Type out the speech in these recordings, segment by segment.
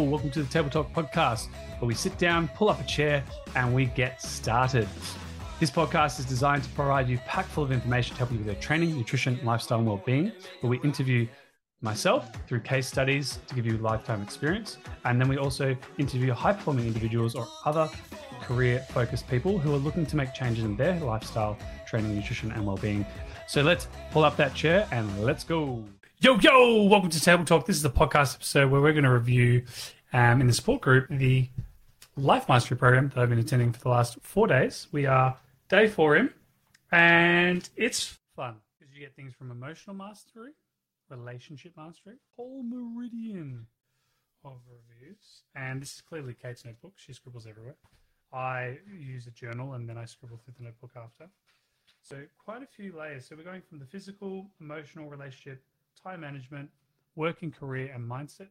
welcome to the Table Talk podcast, where we sit down, pull up a chair, and we get started. This podcast is designed to provide you packed full of information to help you with your training, nutrition, lifestyle, and well-being. Where we interview myself through case studies to give you lifetime experience, and then we also interview high-performing individuals or other career-focused people who are looking to make changes in their lifestyle, training, nutrition, and well-being. So let's pull up that chair and let's go. Yo, yo, welcome to Table Talk. This is the podcast episode where we're going to review um, in the support group the Life Mastery program that I've been attending for the last four days. We are day four in, and it's fun because you get things from emotional mastery, relationship mastery, whole meridian of reviews. And this is clearly Kate's notebook. She scribbles everywhere. I use a journal and then I scribble through the notebook after. So quite a few layers. So we're going from the physical, emotional, relationship, time management, working career and mindset.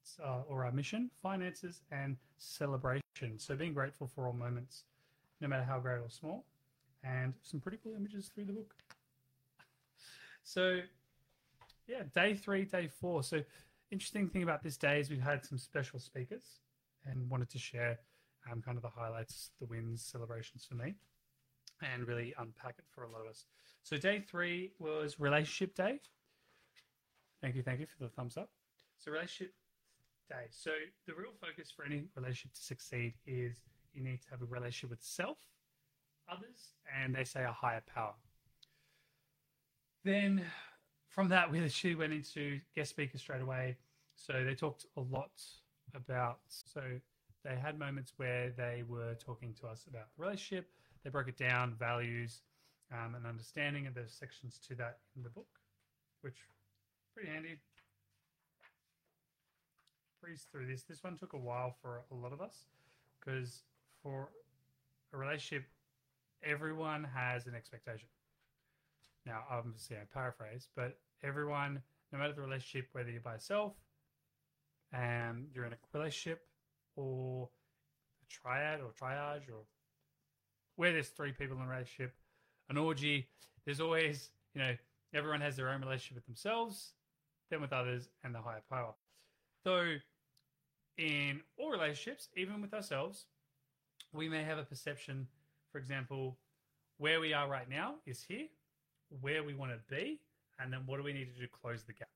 It's uh, or our mission, finances and celebration. So being grateful for all moments, no matter how great or small, and some pretty cool images through the book. So yeah, day three, day four. So interesting thing about this day is we've had some special speakers and wanted to share um, kind of the highlights, the wins, celebrations for me, and really unpack it for a lot of us. So day three was relationship day. Thank you, thank you for the thumbs up. So relationship day. So the real focus for any relationship to succeed is you need to have a relationship with self, others, and they say a higher power. Then from that, we actually went into guest speakers straight away. So they talked a lot about, so they had moments where they were talking to us about the relationship. They broke it down, values, um, and understanding, and there's sections to that in the book, which pretty handy. Breeze through this. This one took a while for a lot of us because for a relationship, everyone has an expectation. Now, obviously, I paraphrase, but everyone, no matter the relationship, whether you're by yourself and you're in a relationship or a triad or triage or where there's three people in a relationship, an orgy, there's always, you know, everyone has their own relationship with themselves, then with others, and the higher power. Though in all relationships, even with ourselves, we may have a perception, for example, where we are right now is here, where we want to be, and then what do we need to do to close the gap.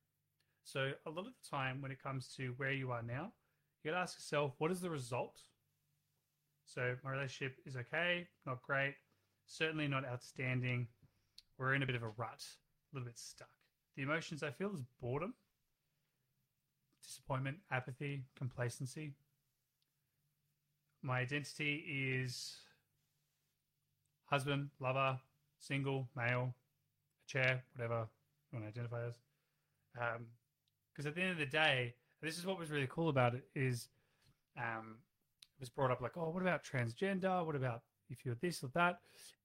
So a lot of the time when it comes to where you are now, you gotta ask yourself, what is the result? So my relationship is okay, not great, certainly not outstanding. We're in a bit of a rut, a little bit stuck. The emotions I feel is boredom, disappointment, apathy, complacency. My identity is husband, lover, single, male, a chair, whatever you want to identify as. Because um, at the end of the day, this is what was really cool about it is um, it was brought up like, oh, what about transgender? What about if you're this or that?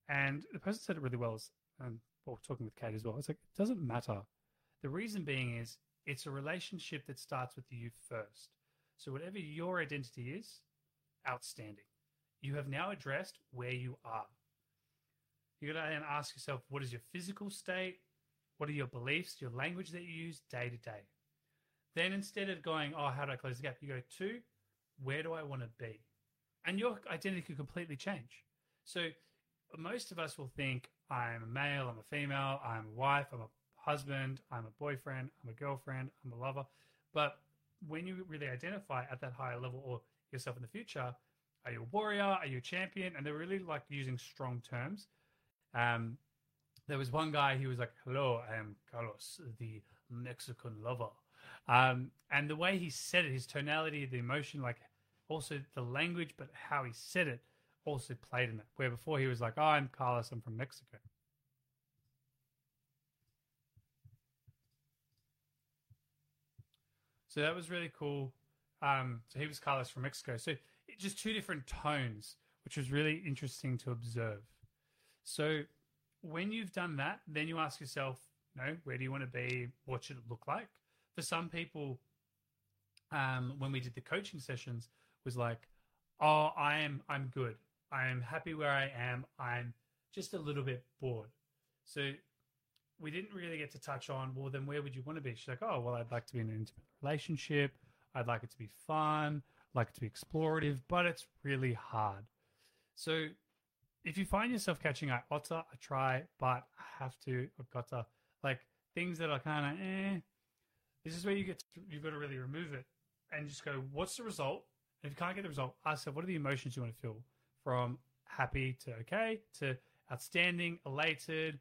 And the person said it really well. And well, talking with Kate as well, it's like it doesn't matter. The reason being is it's a relationship that starts with you first. So whatever your identity is, outstanding. You have now addressed where you are. You got to then ask yourself, what is your physical state? What are your beliefs, your language that you use day to day? Then instead of going, oh, how do I close the gap? You go to, where do I want to be? And your identity could completely change. So most of us will think, I'm a male, I'm a female, I'm a wife, I'm a husband, I'm a boyfriend, I'm a girlfriend, I'm a lover. But when you really identify at that higher level or yourself in the future, are you a warrior? Are you a champion? And they're really like using strong terms. Um, there was one guy, he was like, Hello, I am Carlos, the Mexican lover. Um, and the way he said it, his tonality, the emotion, like also the language, but how he said it also played in it. Where before he was like, Oh, I'm Carlos, I'm from Mexico. So that was really cool. Um, so he was Carlos from Mexico. So just two different tones, which was really interesting to observe. So when you've done that, then you ask yourself, you know, where do you want to be? What should it look like? For some people, um, when we did the coaching sessions, was like, oh, I am, I'm good. I am happy where I am. I'm just a little bit bored. So we didn't really get to touch on, well, then where would you want to be? She's like, oh, well, I'd like to be in an intimate relationship. I'd like it to be fun, I'd like it to be explorative, but it's really hard. So if you find yourself catching I otter, I try, but I have to, I've got to, like things that are kind of eh, this is where you get to, you've got to really remove it and just go, what's the result? And if you can't get the result, ask yourself, what are the emotions you want to feel from happy to okay to outstanding, elated,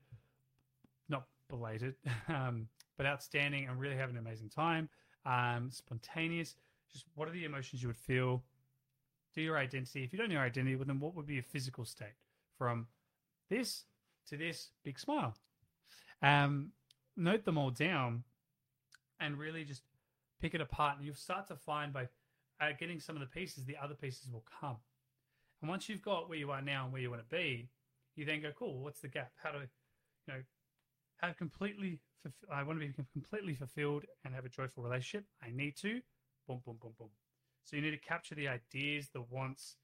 belated, um, but outstanding and really having an amazing time, um, spontaneous. Just what are the emotions you would feel? Do your identity. If you don't know your identity, well, then what would be your physical state from this to this big smile? Um, note them all down and really just pick it apart. And you'll start to find by uh, getting some of the pieces, the other pieces will come. And once you've got where you are now and where you want to be, you then go, cool, what's the gap? How do you know, have completely, I want to be completely fulfilled and have a joyful relationship. I need to, boom, boom, boom, boom. So you need to capture the ideas, the wants,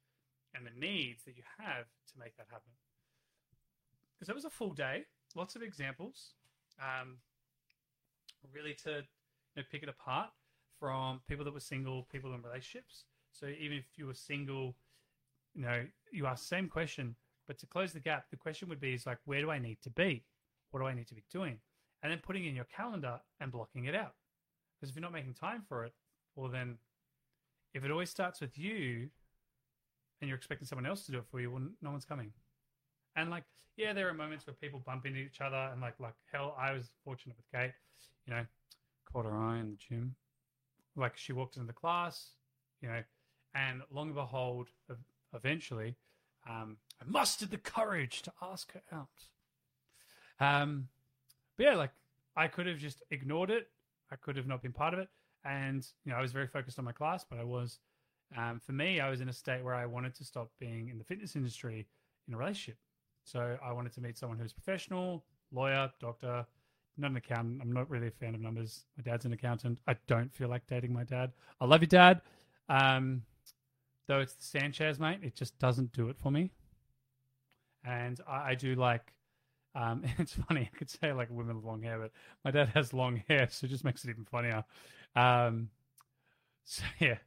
and the needs that you have to make that happen. Because that was a full day, lots of examples, um, really to you know, pick it apart from people that were single, people in relationships. So even if you were single, you know, you ask the same question, but to close the gap, the question would be is like, where do I need to be? What do I need to be doing? And then putting in your calendar and blocking it out. Because if you're not making time for it, well, then if it always starts with you and you're expecting someone else to do it for you, well, no one's coming. And like, yeah, there are moments where people bump into each other, and like, like hell, I was fortunate with Kate. You know, caught her eye in the gym. Like she walked into the class, you know, and long and behold, eventually, um, I mustered the courage to ask her out. Um, but yeah, like I could have just ignored it. I could have not been part of it. And, you know, I was very focused on my class, but I was, um, for me, I was in a state where I wanted to stop being in the fitness industry in a relationship. So I wanted to meet someone who's professional, lawyer, doctor, not an accountant. I'm not really a fan of numbers. My dad's an accountant. I don't feel like dating my dad. I love you, dad. Um, though it's the Sanchez, mate, it just doesn't do it for me and I, I do like. Um, it's funny. I could say like women with long hair, but my dad has long hair, so it just makes it even funnier. Um, so yeah,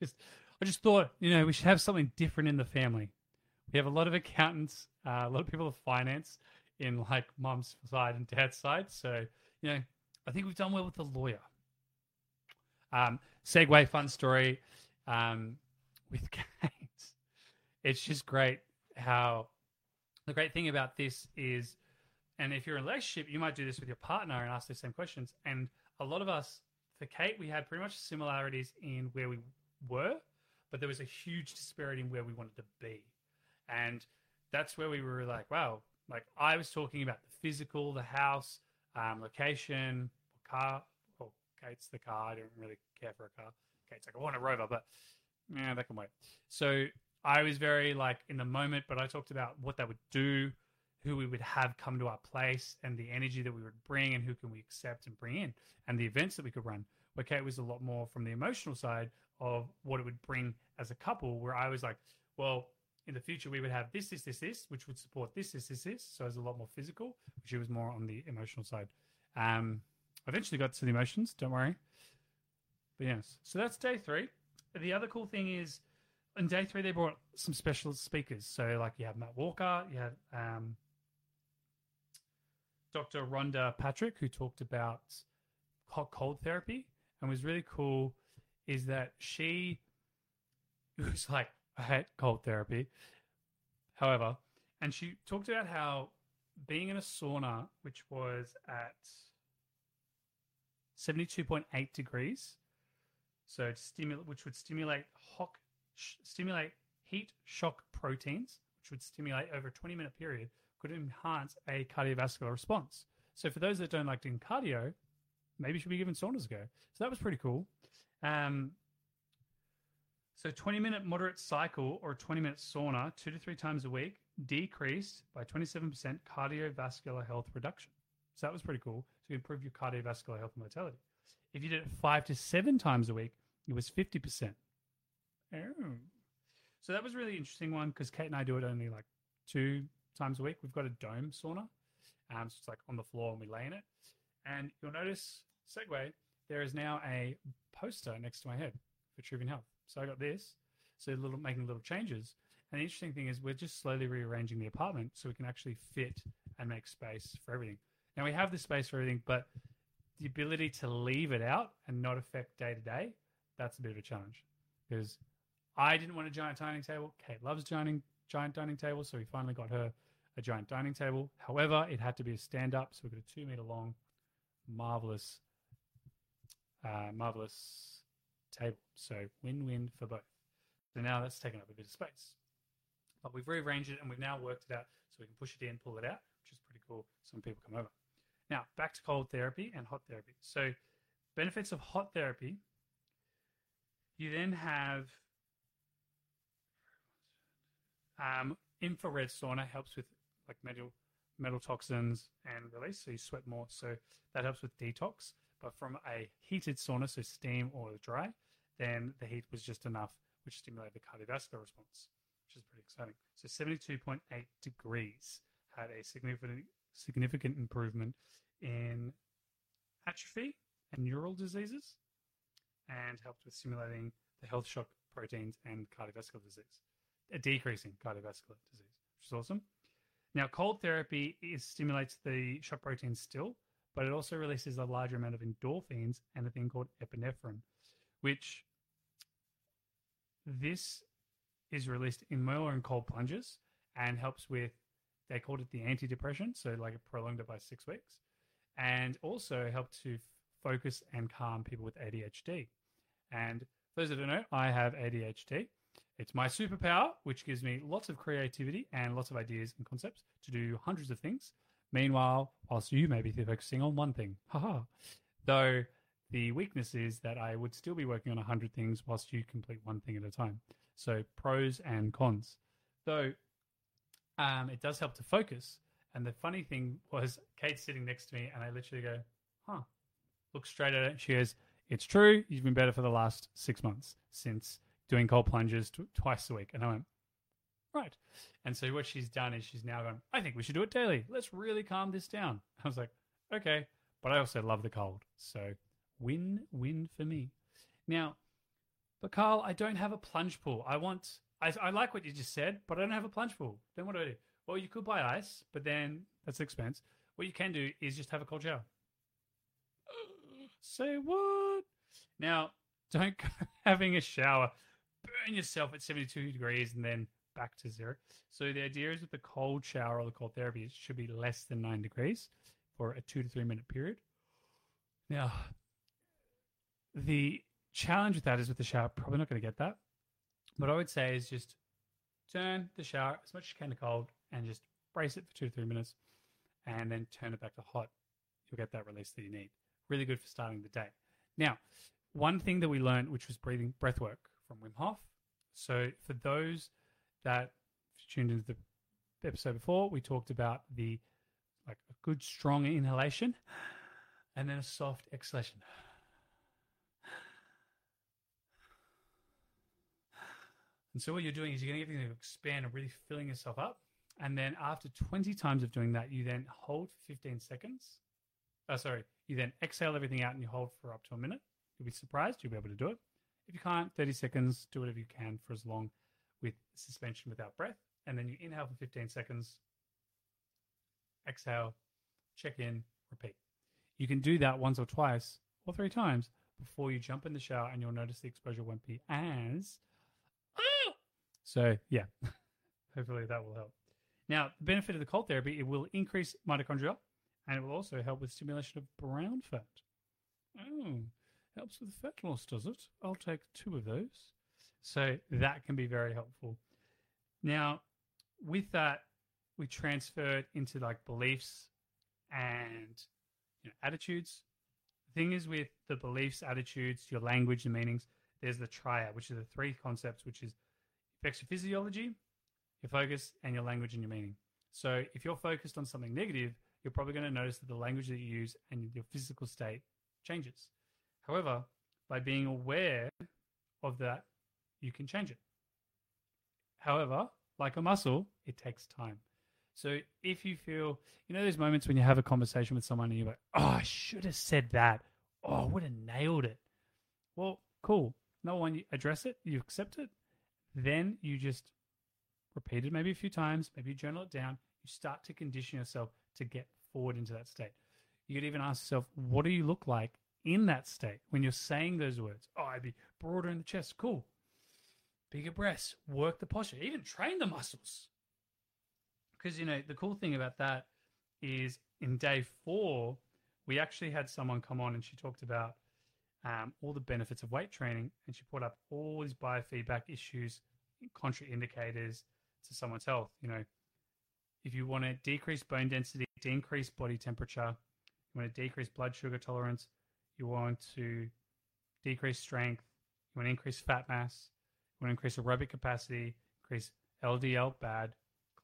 just I just thought you know we should have something different in the family. We have a lot of accountants, uh, a lot of people of finance in like mom's side and dad's side. So you know, I think we've done well with the lawyer. Um, segue, fun story um, with Kate. It's just great how the great thing about this is, and if you're in a relationship, you might do this with your partner and ask the same questions. And a lot of us, for Kate, we had pretty much similarities in where we were, but there was a huge disparity in where we wanted to be. And that's where we were like, wow, like I was talking about the physical, the house, um, location, car. Well, Kate's the car. I don't really care for a car. Kate's like, I want a rover, but yeah, that can wait. So I was very like in the moment, but I talked about what that would do, who we would have come to our place, and the energy that we would bring, and who can we accept and bring in, and the events that we could run. Where Kate was a lot more from the emotional side of what it would bring as a couple, where I was like, well, in the future we would have this, this, this, this, which would support this, this, this, this. So it was a lot more physical. She was more on the emotional side. Um, eventually got to the emotions. Don't worry. But yes, so that's day three. The other cool thing is in day three they brought some special speakers. So like you have Matt Walker, you have um, Dr. Rhonda Patrick who talked about hot cold therapy and was really cool is that she was like I hate cold therapy. However, and she talked about how being in a sauna, which was at 72.8 degrees, so stimulate, which would stimulate hot stimulate heat shock proteins, which would stimulate over a 20 minute period, could enhance a cardiovascular response. So for those that don't like doing cardio, maybe should be giving saunas a go. So that was pretty cool. Um, so 20 minute moderate cycle or 20 minute sauna two to three times a week decreased by 27% cardiovascular health reduction. So that was pretty cool to improve your cardiovascular health and mortality. If you did it five to seven times a week, it was 50%. Oh. So that was a really interesting one because Kate and I do it only like two times a week. We've got a dome sauna. Um, so it's like on the floor and we lay in it. And you'll notice, segue, there is now a poster next to my head for Vitruvian Health. So I got this. So little making little changes. And the interesting thing is we're just slowly rearranging the apartment so we can actually fit and make space for everything. Now we have the space for everything, but the ability to leave it out and not affect day to day, that's a bit of a challenge. Because I didn't want a giant dining table. Kate loves giant giant dining table, so we finally got her a giant dining table. However, it had to be a stand up, so we got a two meter long, marvelous, uh, marvelous table. So win win for both. So now that's taken up a bit of space. But we've rearranged it and we've now worked it out so we can push it in, pull it out, which is pretty cool. Some people come over. Now, back to cold therapy and hot therapy. So, benefits of hot therapy you then have um, infrared sauna helps with like metal metal toxins and release, so you sweat more. So that helps with detox. But from a heated sauna, so steam or dry, then the heat was just enough, which stimulated the cardiovascular response, which is pretty exciting. So 72.8 degrees had a significant significant improvement in atrophy and neural diseases and helped with simulating the heat shock proteins and cardiovascular disease, a decreasing cardiovascular disease, which is awesome. Now, cold therapy is, stimulates the shock proteins still, but it also releases a larger amount of endorphins and a thing called epinephrine, which this is released in mild and cold plunges and helps with they called it the antidepressant, so like it prolonged it by six weeks, and also helped to focus and calm people with ADHD. And those that don't know, I have ADHD. It's my superpower, which gives me lots of creativity and lots of ideas and concepts to do hundreds of things. Meanwhile, whilst you may be focusing on one thing, haha. Though the weakness is that I would still be working on a hundred things whilst you complete one thing at a time. So pros and cons. Though um, it does help to focus. And the funny thing was, Kate's sitting next to me, and I literally go, "Huh." Look straight at it. She goes, "It's true. You've been better for the last six months since doing cold plunges t- twice a week." And I went, "Right." And so what she's done is she's now gone. I think we should do it daily. Let's really calm this down. I was like, "Okay," but I also love the cold, so win win for me. Now, but Carl, I don't have a plunge pool. I want I, I like what you just said, but I don't have a plunge pool. Then what do I do? Well, you could buy ice, but then that's expense. What you can do is just have a cold shower. Say what? Now, don't having a shower, burn yourself at 72 degrees and then back to zero. So the idea is with the cold shower or the cold therapy, it should be less than nine degrees for a two to three minute period. Now, the challenge with that is with the shower, probably not going to get that. What I would say is just turn the shower as much as you can to cold and just brace it for two to three minutes and then turn it back to hot. You'll get that release that you need. Really good for starting the day. Now, one thing that we learned, which was breathing breath work from Wim Hof. So for those that tuned into the episode before, we talked about the like a good strong inhalation and then a soft exhalation. And so what you're doing is you're getting everything to expand and really filling yourself up. And then after 20 times of doing that, you then hold for 15 seconds. Oh, sorry. You then exhale everything out and you hold for up to a minute. You'll be surprised you'll be able to do it. If you can't, 30 seconds, do whatever you can for as long with suspension without breath. And then you inhale for 15 seconds, exhale, check in, repeat. You can do that once or twice or three times before you jump in the shower and you'll notice the exposure won't be as ah! so yeah, hopefully that will help. Now, the benefit of the cold therapy, it will increase mitochondria and it will also help with stimulation of brown fat. Oh, helps with the fat loss, does it? I'll take two of those. So that can be very helpful. Now, with that, we transfer it into like beliefs and you know, attitudes. The thing is with the beliefs, attitudes, your language, and meanings, there's the triad, which are the three concepts, which is affects your physiology, your focus, and your language and your meaning. So if you're focused on something negative, you're probably going to notice that the language that you use and your physical state changes. However, by being aware of that, you can change it. However, like a muscle, it takes time. So if you feel, you know, those moments when you have a conversation with someone and you're like, oh, I should have said that. oh, I would have nailed it. Well, cool. No one, address it, you accept it, then you just repeat it maybe a few times, maybe you journal it down. You start to condition yourself to get forward into that state. You could even ask yourself, what do you look like in that state when you're saying those words? Oh, I'd be broader in the chest. Cool. Bigger breasts. Work the posture. Even train the muscles. Because, you know, the cool thing about that is in day four, we actually had someone come on and she talked about um, all the benefits of weight training and she put up all these biofeedback issues, contraindicators to someone's health. You know, if you want to decrease bone density, decrease body temperature, you want to decrease blood sugar tolerance, you want to decrease strength, you want to increase fat mass, you want to increase aerobic capacity, increase LDL bad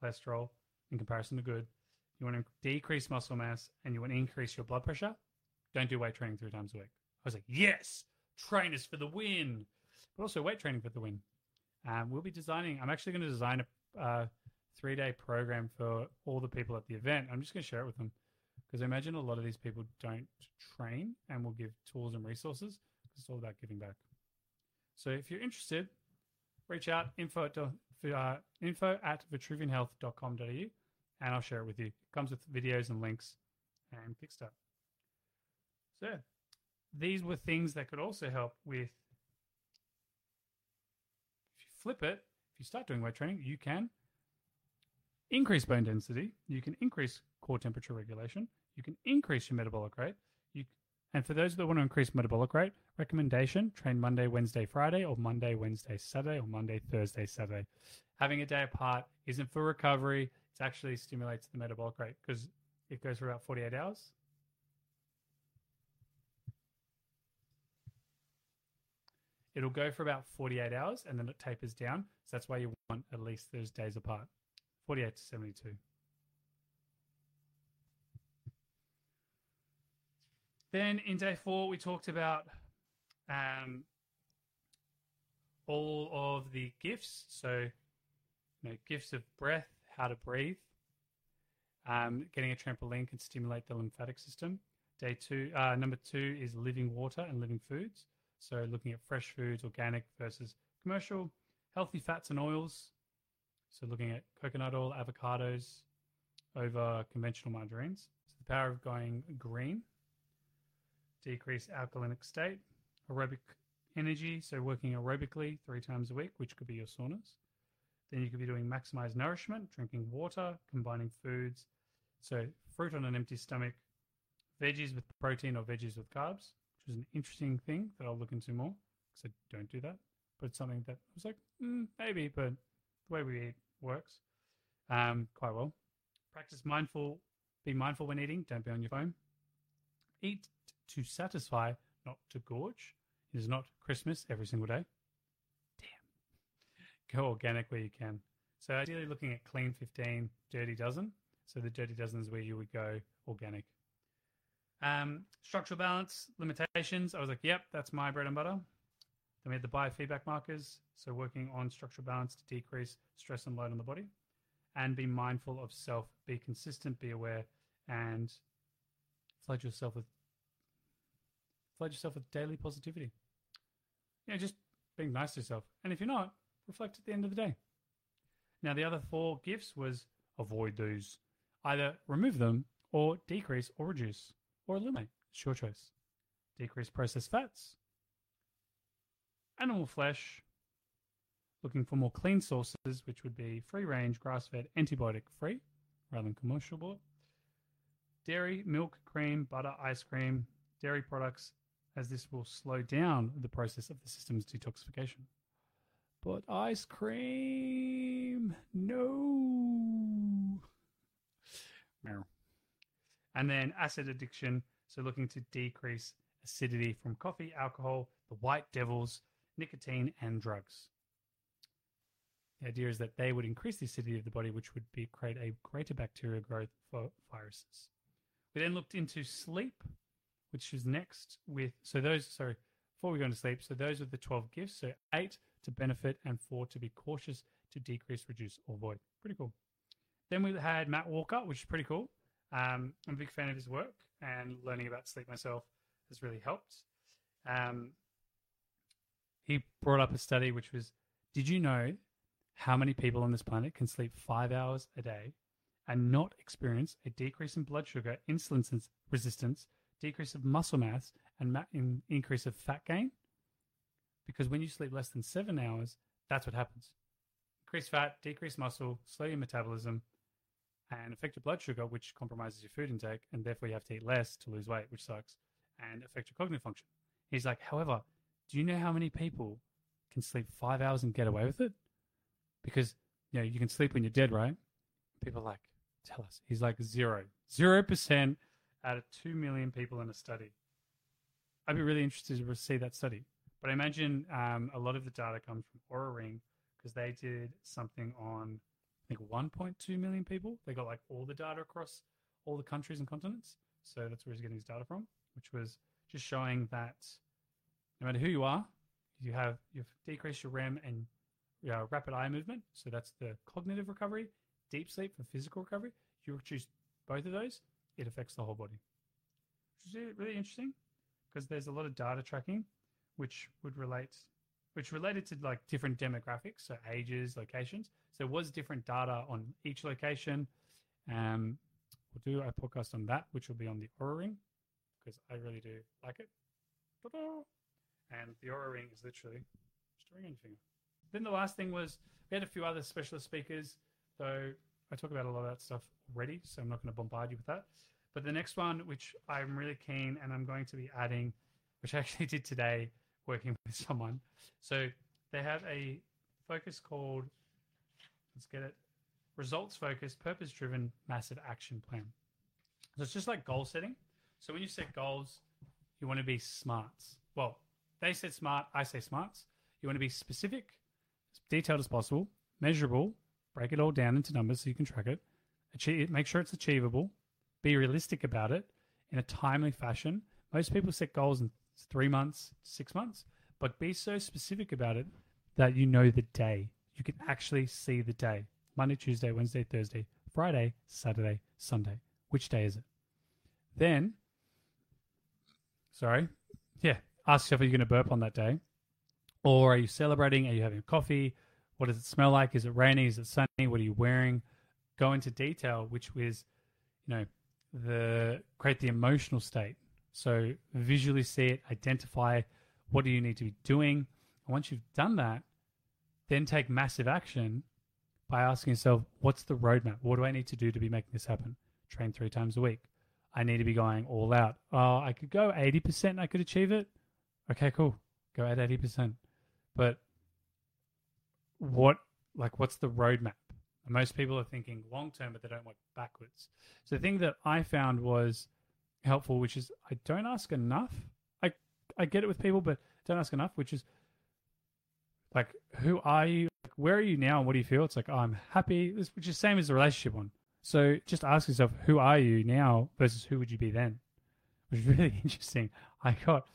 cholesterol in comparison to good. You want to decrease muscle mass and you want to increase your blood pressure. Don't do weight training three times a week. I was like, yes, trainers for the win, but also weight training for the win. Um, we'll be designing. I'm actually going to design a uh, three day program for all the people at the event. I'm just going to share it with them because I imagine a lot of these people don't train and will give tools and resources because it's all about giving back. So if you're interested, reach out info at, uh, info at vitruvianhealth.com.au and I'll share it with you. It comes with videos and links and Kickstart. So these were things that could also help with if you flip it, if you start doing weight training, you can increase bone density, you can increase core temperature regulation, you can increase your metabolic rate. You and for those that want to increase metabolic rate, recommendation train Monday, Wednesday, Friday, or Monday, Wednesday, Saturday, or Monday, Thursday, Saturday. Having a day apart isn't for recovery, it actually stimulates the metabolic rate because it goes for about 48 hours. It'll go for about 48 hours and then it tapers down. So that's why you want at least those days apart 48 to 72. Then in day four, we talked about um, all of the gifts. So, you know, gifts of breath, how to breathe. Um, getting a trampoline can stimulate the lymphatic system. Day two, uh, number two is living water and living foods. So looking at fresh foods, organic versus commercial, healthy fats and oils. So looking at coconut oil, avocados over conventional margarines. So the power of going green, decrease alkalinic state, aerobic energy. So working aerobically three times a week, which could be your saunas. Then you could be doing maximized nourishment, drinking water, combining foods. So fruit on an empty stomach, veggies with protein or veggies with carbs which is an interesting thing that I'll look into more because I don't do that. But it's something that I was like, mm, maybe, but the way we eat works um, quite well. Practice mindful, be mindful when eating, don't be on your phone. Eat to satisfy, not to gorge. It is not Christmas every single day. Damn. Go organic where you can. So ideally looking at clean 15, dirty dozen. So the dirty dozen is where you would go organic. Um, structural balance limitations. I was like, yep, that's my bread and butter. Then we had the biofeedback markers. So working on structural balance to decrease stress and load on the body, and be mindful of self. Be consistent. Be aware, and flood yourself with flood yourself with daily positivity. You know, just being nice to yourself. And if you're not, reflect at the end of the day. Now, the other four gifts was avoid those. Either remove them or decrease or reduce or eliminate. It's your choice. Decrease processed fats. Animal flesh. Looking for more clean sources, which would be free range, grass fed, antibiotic free rather than commercial bought. Dairy, milk, cream, butter, ice cream, dairy products, as this will slow down the process of the system's detoxification. But ice cream, no. And then acid addiction, so looking to decrease acidity from coffee, alcohol, the white devils, nicotine, and drugs. The idea is that they would increase the acidity of the body, which would be, create a greater bacterial growth for viruses. We then looked into sleep, which is next with, so those, sorry, before we go into sleep, so those are the 12 gifts. So eight to benefit and four to be cautious to decrease, reduce, or avoid. Pretty cool. Then we had Matt Walker, which is pretty cool. Um, I'm a big fan of his work and learning about sleep myself has really helped. Um, he brought up a study which was Did you know how many people on this planet can sleep five hours a day and not experience a decrease in blood sugar, insulin resistance, decrease of muscle mass, and ma- in increase of fat gain? Because when you sleep less than seven hours, that's what happens. Increase fat, decrease muscle, slow your metabolism, and affect your blood sugar, which compromises your food intake, and therefore you have to eat less to lose weight, which sucks, and affect your cognitive function. He's like, however, do you know how many people can sleep five hours and get away with it? Because you know you can sleep when you're dead, right? People are like, tell us. He's like zero, zero percent out of two million people in a study. I'd be really interested to see that study. But I imagine um, a lot of the data comes from Oura Ring because they did something on I think 1.2 million people. They got like all the data across all the countries and continents. So that's where he's getting his data from, which was just showing that no matter who you are, you have you've decreased your REM and your rapid eye movement. So that's the cognitive recovery, deep sleep for physical recovery. You choose both of those, it affects the whole body. Which is really interesting because there's a lot of data tracking which would relate which related to like different demographics, so ages, locations. So there was different data on each location. Um, we'll do a podcast on that, which will be on the Oura Ring because I really do like it. Ta-da! And the Oura Ring is literally just a ring on your finger. Then the last thing was we had a few other specialist speakers, though I talk about a lot of that stuff already, so I'm not going to bombard you with that. But the next one, which I'm really keen and I'm going to be adding, which I actually did today, working with someone. So they have a focus called, let's get it, results focused, purpose driven, massive action plan. So it's just like goal setting. So when you set goals, you want to be smarts. Well, they said smart, I say smarts. You want to be specific, as detailed as possible, measurable, break it all down into numbers so you can track it, achieve, make sure it's achievable, be realistic about it in a timely fashion. Most people set goals in three months, six months, but be so specific about it that you know the day. You can actually see the day Monday, Tuesday, Wednesday, Thursday, Friday, Saturday, Sunday. Which day is it? Then, sorry, yeah, ask yourself are you going to burp on that day? Or are you celebrating? Are you having coffee? What does it smell like? Is it rainy? Is it sunny? What are you wearing? Go into detail, which is, you know, the create the emotional state. So visually see it, identify what do you need to be doing. And once you've done that, then take massive action by asking yourself, what's the roadmap? What do I need to do to be making this happen? Train three times a week. I need to be going all out. Oh, I could go 80% I could achieve it. Okay, cool. Go at 80%. But what, like, what's the roadmap? Most people are thinking long term, but they don't work backwards. So the thing that I found was helpful, which is I don't ask enough. I I get it with people, but don't ask enough, which is like, who are you? Like, where are you now? And what do you feel? It's like, oh, I'm happy, which is same as the relationship one. So just ask yourself, who are you now versus who would you be then? Which is really interesting. I got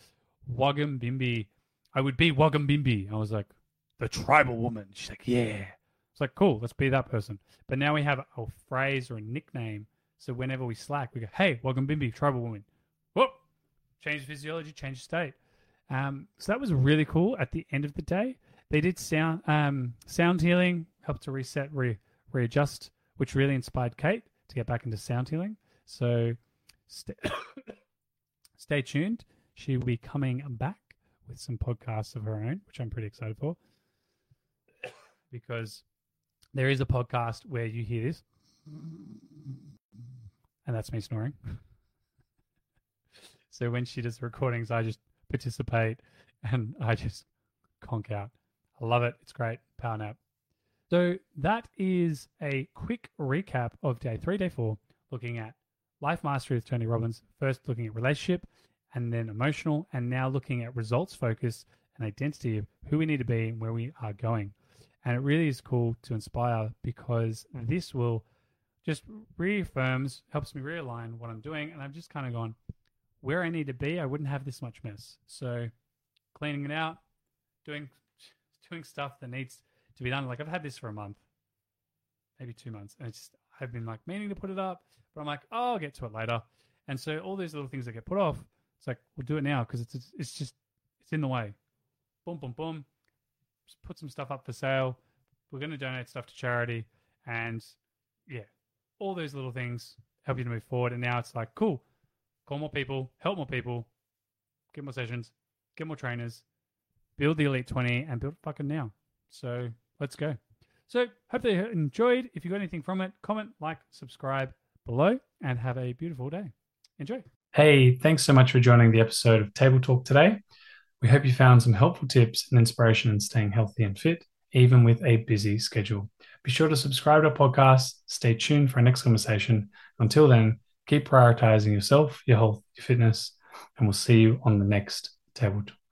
Wagam Bimbi. I would be Wagam Bimbi. I was like, the tribal woman. She's like, yeah. It's like, cool, let's be that person. But now we have a phrase or a nickname. So whenever we slack, we go, hey, welcome, Bimbi, tribal woman. Whoop! Change physiology, change state. Um, so that was really cool. At the end of the day, they did sound um, sound healing, helped to reset, re- readjust, which really inspired Kate to get back into sound healing. So stay, stay tuned. She will be coming back with some podcasts of her own, which I'm pretty excited for. Because there is a podcast where you hear this, and that's me snoring. so when she does recordings, I just participate and I just conk out. I love it. It's great. Power nap. So that is a quick recap of day three, day four, looking at life mastery with Tony Robbins. First, looking at relationship and then emotional, and now looking at results focus and identity of who we need to be and where we are going. And it really is cool to inspire because mm-hmm. this will just reaffirms, helps me realign what I'm doing. And I've just kind of gone where I need to be. I wouldn't have this much mess. So cleaning it out, doing doing stuff that needs to be done. Like I've had this for a month, maybe two months, and it's just I've been like meaning to put it up, but I'm like, oh, I'll get to it later. And so all these little things that get put off It's like we'll do it now because it's it's just it's in the way. Boom, boom, boom. Put some stuff up for sale. We're going to donate stuff to charity, and yeah, all those little things help you to move forward. And now it's like, cool, call more people, help more people, get more sessions, get more trainers, build the Elite 20, and build fucking now. So let's go. So hope they enjoyed. If you got anything from it, comment, like, subscribe below, and have a beautiful day. Enjoy. Hey, thanks so much for joining the episode of Table Talk today. We hope you found some helpful tips and inspiration in staying healthy and fit, even with a busy schedule. Be sure to subscribe to our podcast. Stay tuned for our next conversation. Until then, keep prioritizing yourself, your health, your fitness, and we'll see you on the next Table Talk.